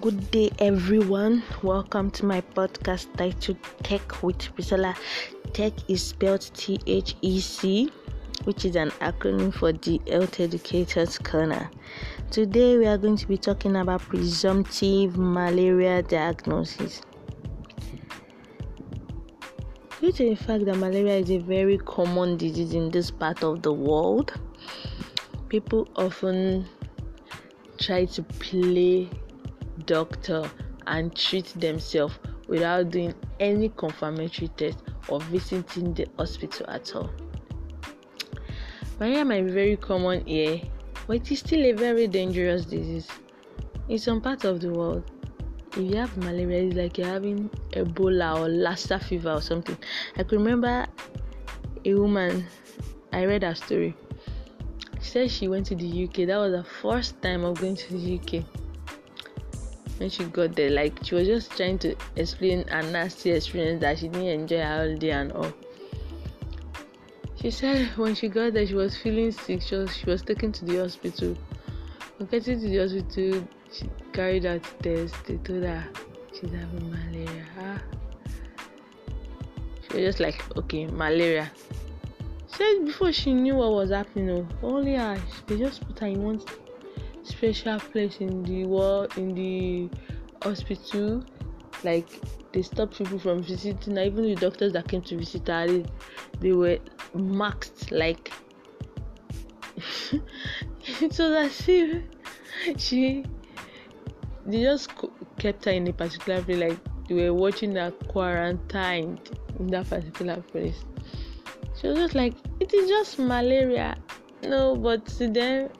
Good day, everyone. Welcome to my podcast titled Tech with Priscilla. Tech is spelled T H E C, which is an acronym for the Health Educators Corner. Today, we are going to be talking about presumptive malaria diagnosis. Due to the fact that malaria is a very common disease in this part of the world, people often try to play doctor and treat themselves without doing any confirmatory test or visiting the hospital at all. Malaria might be very common here, but it is still a very dangerous disease. In some parts of the world, if you have malaria, it's like you're having Ebola or Lassa fever or something. I could remember a woman, I read her story. She said she went to the UK. That was the first time of going to the UK when she got there. Like she was just trying to explain a nasty experience that she didn't enjoy all day and all. She said when she got there she was feeling sick. She was, she was taken to the hospital. When getting to the hospital, she carried out test. They told her she's having malaria. Ah. She was just like, okay, malaria. She said before she knew what was happening, oh, only her, they just put her in one special place in the world in the hospital. Like they stopped people from visiting. Even the doctors that came to visit her they, they were marked like so that she she they just kept her in a particular place like they were watching her quarantined in that particular place. She was just like it is just malaria. No but then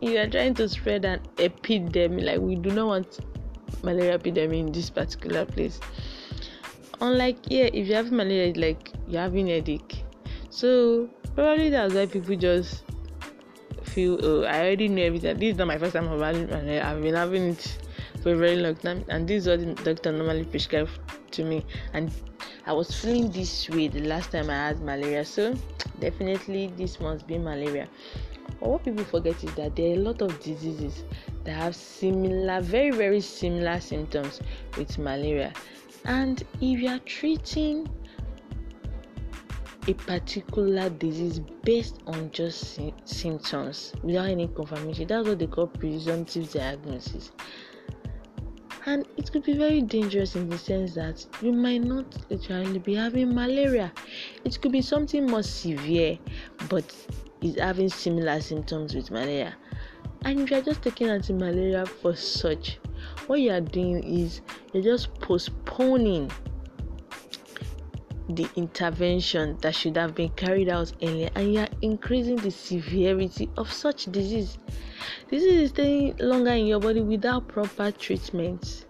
you are trying to spread an epidemic like we do not want malaria epidemic in this particular place. Unlike here if you have malaria like you're having a headache. So probably that's why people just feel oh i already know everything. This is not my first time having malaria. I've been having it for a very long time and this is what the doctor normally prescribed to me. And i was feeling this way the last time i had malaria. So definitely this must be malaria but what people forget is that there are a lot of diseases that have similar, very, very similar symptoms with malaria. And if you are treating a particular disease based on just sy- symptoms without any confirmation, that's what they call presumptive diagnosis. And it could be very dangerous in the sense that you might not literally be having malaria. It could be something more severe, but is having similar symptoms with malaria. And if you're just taking anti-malaria for such what you are doing is you're just postponing the intervention that should have been carried out earlier and you are increasing the severity of such disease. Disease is staying longer in your body without proper treatment.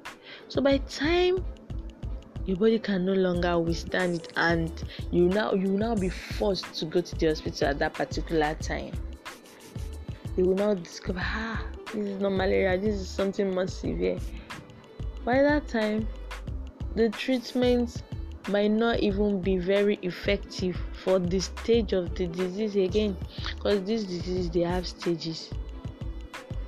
So by time your body can no longer withstand it and you now you will now be forced to go to the hospital at that particular time. You will now discover ah this is not malaria this is something more severe. By that time the treatment might not even be very effective for the stage of the disease again because this disease they have stages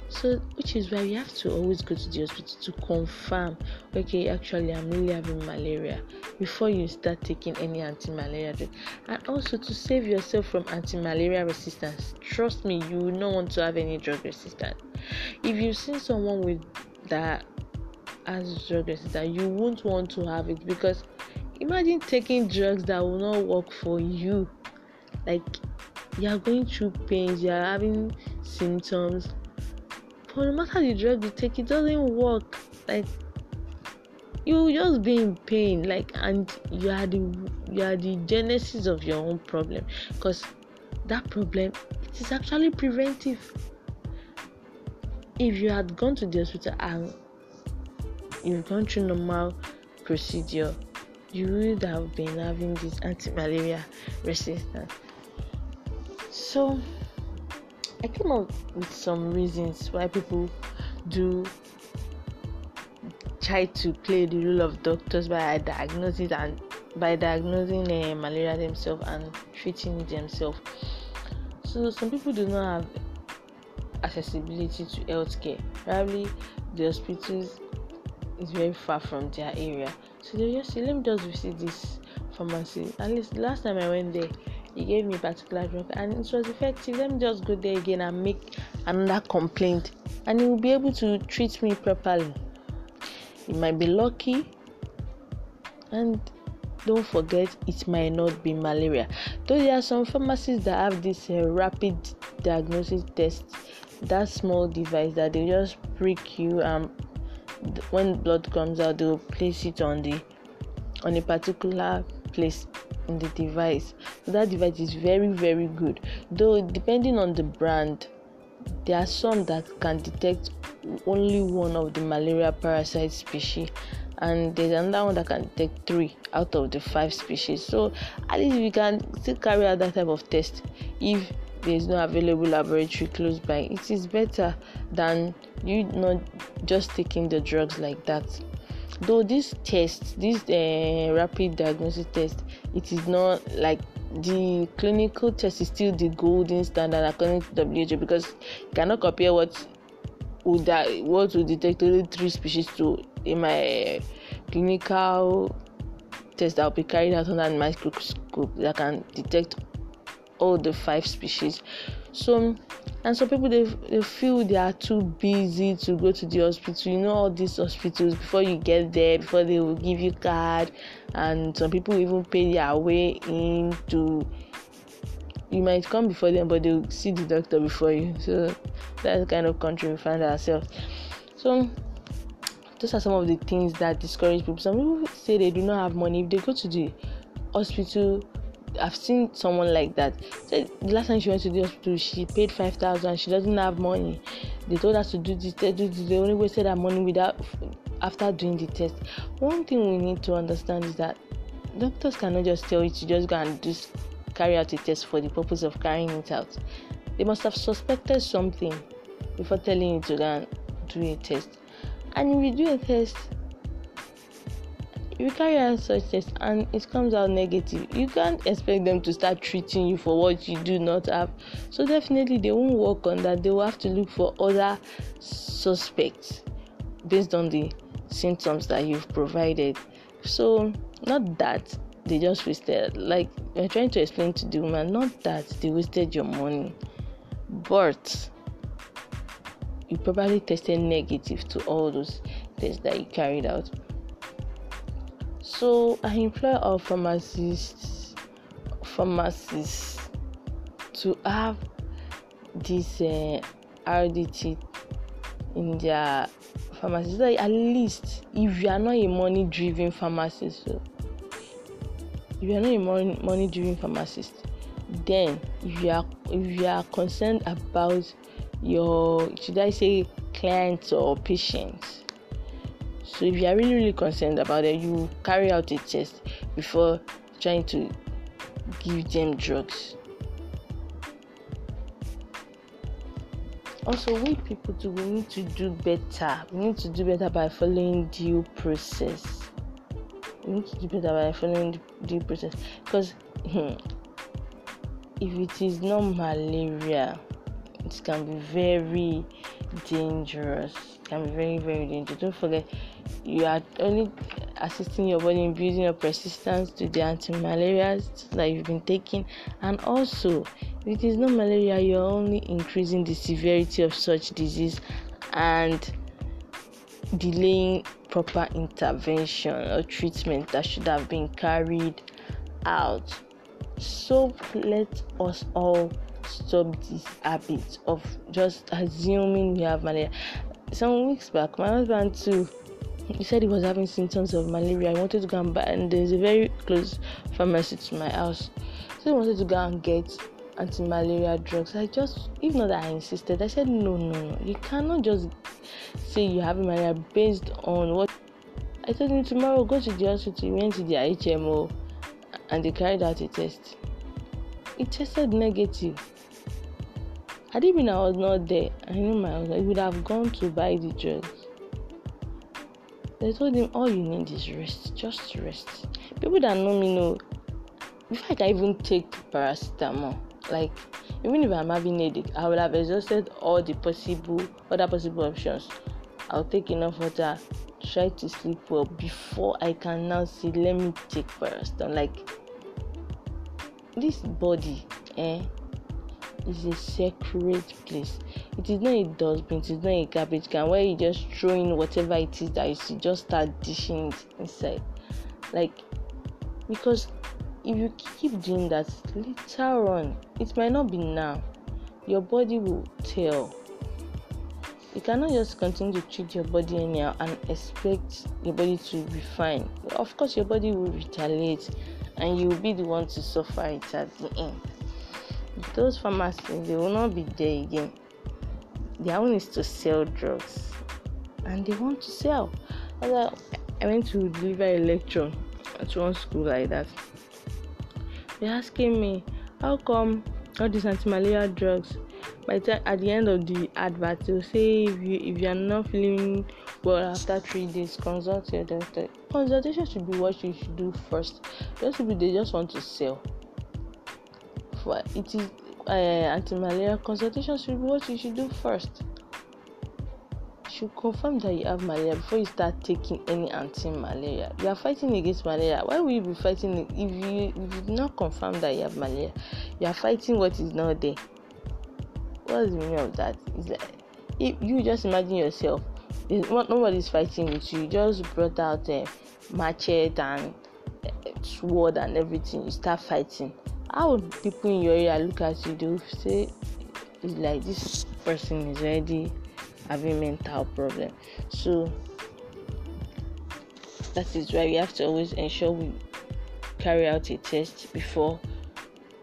so which is why we have to always go to the hospital to confirm okay actually i'm really having malaria before you start taking any anti-malaria drug. And also to save yourself from anti-malaria resistance trust me you will not want to have any drug resistance. If you've seen someone with that has drug resistance you won't want to have it because imagine taking drugs that will not work for you. Like you are going through pains you are having symptoms but no matter the drug you take, it doesn't work. Like you just be in pain, like and you are the you are the genesis of your own problem because that problem it is actually preventive. If you had gone to the hospital and you've gone through normal procedure, you would have been having this anti-malaria resistance. So I came up with some reasons why people do try to play the role of doctors by diagnosing and by diagnosing uh, malaria themselves and treating themselves. So some people do not have accessibility to healthcare. Probably the hospitals is very far from their area. So they just say, let me just visit this pharmacy. At least last time I went there, he gave me a particular drug and it was effective. Let me just go there again and make another complaint, and he will be able to treat me properly. It might be lucky, and don't forget it might not be malaria. Though there are some pharmacies that have this uh, rapid diagnosis test, that small device that they just prick you and when blood comes out they'll place it on the on a particular place in the device. So that device is very very good. Though depending on the brand there are some that can detect only one of the malaria parasite species and there's another one that can detect three out of the five species. So at least we can still carry out that type of test if there is no available laboratory close by. It is better than you not just taking the drugs like that though this test this uh, rapid diagnosis test it is not like the clinical test is still the golden standard according to WHO because you cannot compare what would that what would detect only three species to in my clinical test that will be carried out under a microscope that can detect all the five species so and some people they, they feel they are too busy to go to the hospital. You know all these hospitals before you get there before they will give you card and some people even pay their way in to you might come before them but they'll see the doctor before you. So that's the kind of country we find ourselves. So those are some of the things that discourage people. Some people say they do not have money. If they go to the hospital I've seen someone like that. The last time she went to the hospital, she paid five thousand. She doesn't have money. They told her to do this. They do this. They only wasted her money without after doing the test. One thing we need to understand is that doctors cannot just tell you to just go and just carry out a test for the purpose of carrying it out. They must have suspected something before telling you to go and do a test. And if you do a test you carry out such test and it comes out negative you can't expect them to start treating you for what you do not have. So definitely they won't work on that. They will have to look for other suspects based on the symptoms that you've provided. So not that they just wasted like you're trying to explain to the woman not that they wasted your money but you probably tested negative to all those tests that you carried out so I employ our pharmacists, pharmacists to have this uh, RDT in their pharmacies. At least if you are not a money-driven pharmacist, so if you are not a money, money-driven pharmacist, then if you are if you are concerned about your should I say clients or patients so if you are really really concerned about it, you carry out a test before trying to give them drugs. Also, we people too, we need to do better. We need to do better by following due process. We need to do better by following due process because hmm, if it is not malaria, it can be very dangerous. It can be very very dangerous. Don't forget you are only assisting your body in building up resistance to the anti-malarials that you've been taking. And also if it is not malaria you're only increasing the severity of such disease and delaying proper intervention or treatment that should have been carried out. So let us all stop this habit of just assuming we have malaria. Some weeks back my husband too he said he was having symptoms of malaria. I wanted to go and buy, and there's a very close pharmacy to my house. So he wanted to go and get anti-malaria drugs. I just, even though that I insisted, I said no, no, no. You cannot just say you have malaria based on what. I told him tomorrow go to the hospital. We went to the HMO, and they carried out a test. It tested negative. Had it been I was not there, I knew my husband, he would have gone to buy the drugs. They told him all you need is rest, just rest. People that know me know before I can even take paracetamol, like even if I'm having headache, I will have exhausted all the possible other possible options I'll take enough water, try to sleep well before I can now say, let me take paracetamol. Like this body, eh, is a sacred place. It is not a dustbin, it is not a garbage can where you just throw in whatever it is that you see, just start dishing it inside. Like because if you keep doing that later on, it might not be now. Your body will tell. You cannot just continue to treat your body anyhow and expect your body to be fine. Of course, your body will retaliate and you will be the one to suffer it at the end. Those pharmacies, they will not be there again. Their own is to sell drugs and they want to sell. I went to deliver a lecture at one school like that. They're asking me, how come all these anti-malaria drugs by at the end of the advert they'll say if you if you are not feeling well after three days consult your doctor consultation should be what you should do first those people they just want to sell for it is uh, anti-malaria consultation should be what you should do first you should confirm that you have malaria before you start taking any anti-malaria. You are fighting against malaria. Why will you be fighting if you if you not confirm that you have malaria? You are fighting what is not there. What is the meaning of that? If you just imagine yourself, nobody is fighting with you. You just brought out a machete and a sword and everything. You start fighting. How would people in your area look at you? They say, "It's like this person is already." having mental problem so that is why we have to always ensure we carry out a test before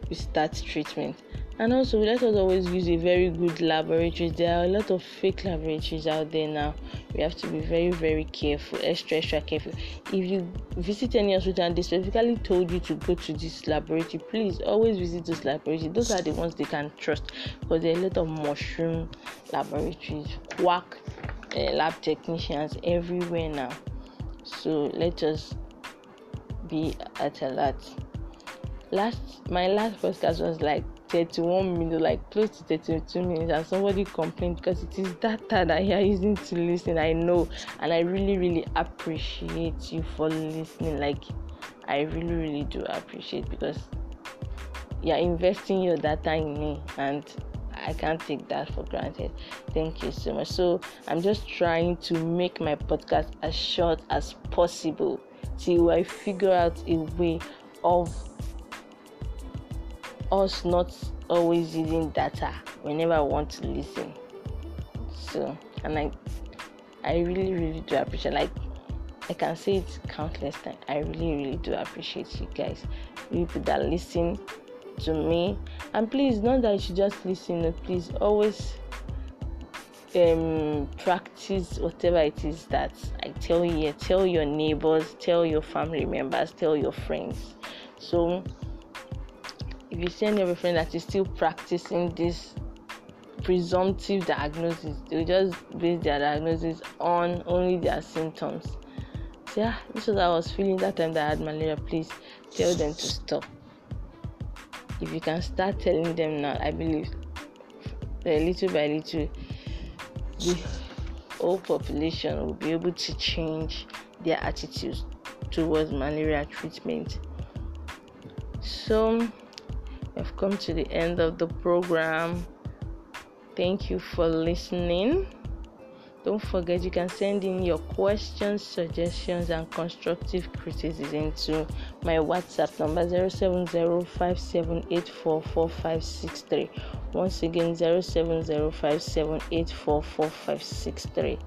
we start treatment and also let us always use a very good laboratory. There are a lot of fake laboratories out there now. We have to be very very careful extra extra careful. If you visit any hospital and they specifically told you to go to this laboratory please always visit those laboratories. Those are the ones they can trust because there are a lot of mushroom laboratories quack uh, lab technicians everywhere now. So let us be at alert last my last podcast was like 31 minutes, like close to 32 minutes, and somebody complained because it is data that you are using to listen. I know, and I really, really appreciate you for listening. Like, I really, really do appreciate because you're investing your data in me, and I can't take that for granted. Thank you so much. So, I'm just trying to make my podcast as short as possible till I figure out a way of us not always using data whenever I want to listen. So, and I, I really, really do appreciate. Like, I can say it countless times. I really, really do appreciate you guys, people that listen to me. And please, not that you should just listen. Please, always um, practice whatever it is that I tell you. Tell your neighbors, tell your family members, tell your friends. So if you see any of your friends that is still practicing this presumptive diagnosis, they just base their diagnosis on only their symptoms. So yeah, this was I was feeling that time that I had malaria. Please tell them to stop. If you can start telling them now, I believe uh, little by little, the whole population will be able to change their attitudes towards malaria treatment. So We've come to the end of the program. Thank you for listening. Don't forget you can send in your questions, suggestions, and constructive criticism to my WhatsApp number 07057844563. Once again, 07057844563.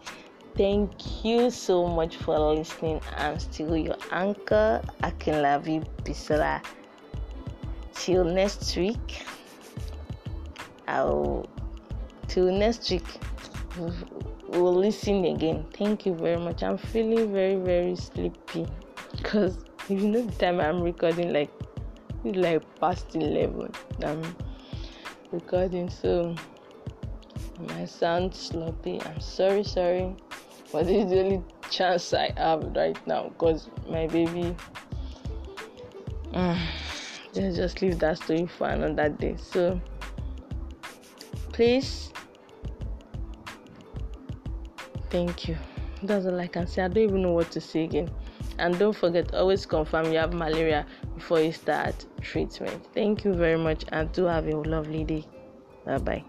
Thank you so much for listening. I'm still your anchor, Akinlabi Bisola till next week. I'll till next week we'll listen again. Thank you very much. I'm feeling very very sleepy because you know the time i'm recording like it's like past 11 i'm recording so my sound sloppy. I'm sorry sorry but this is the only chance i have right now because my baby uh, let's just leave that story for another day. So please Thank you. That's all I can say. I don't even know what to say again. And don't forget, always confirm you have malaria before you start treatment. Thank you very much and do have a lovely day. Bye bye.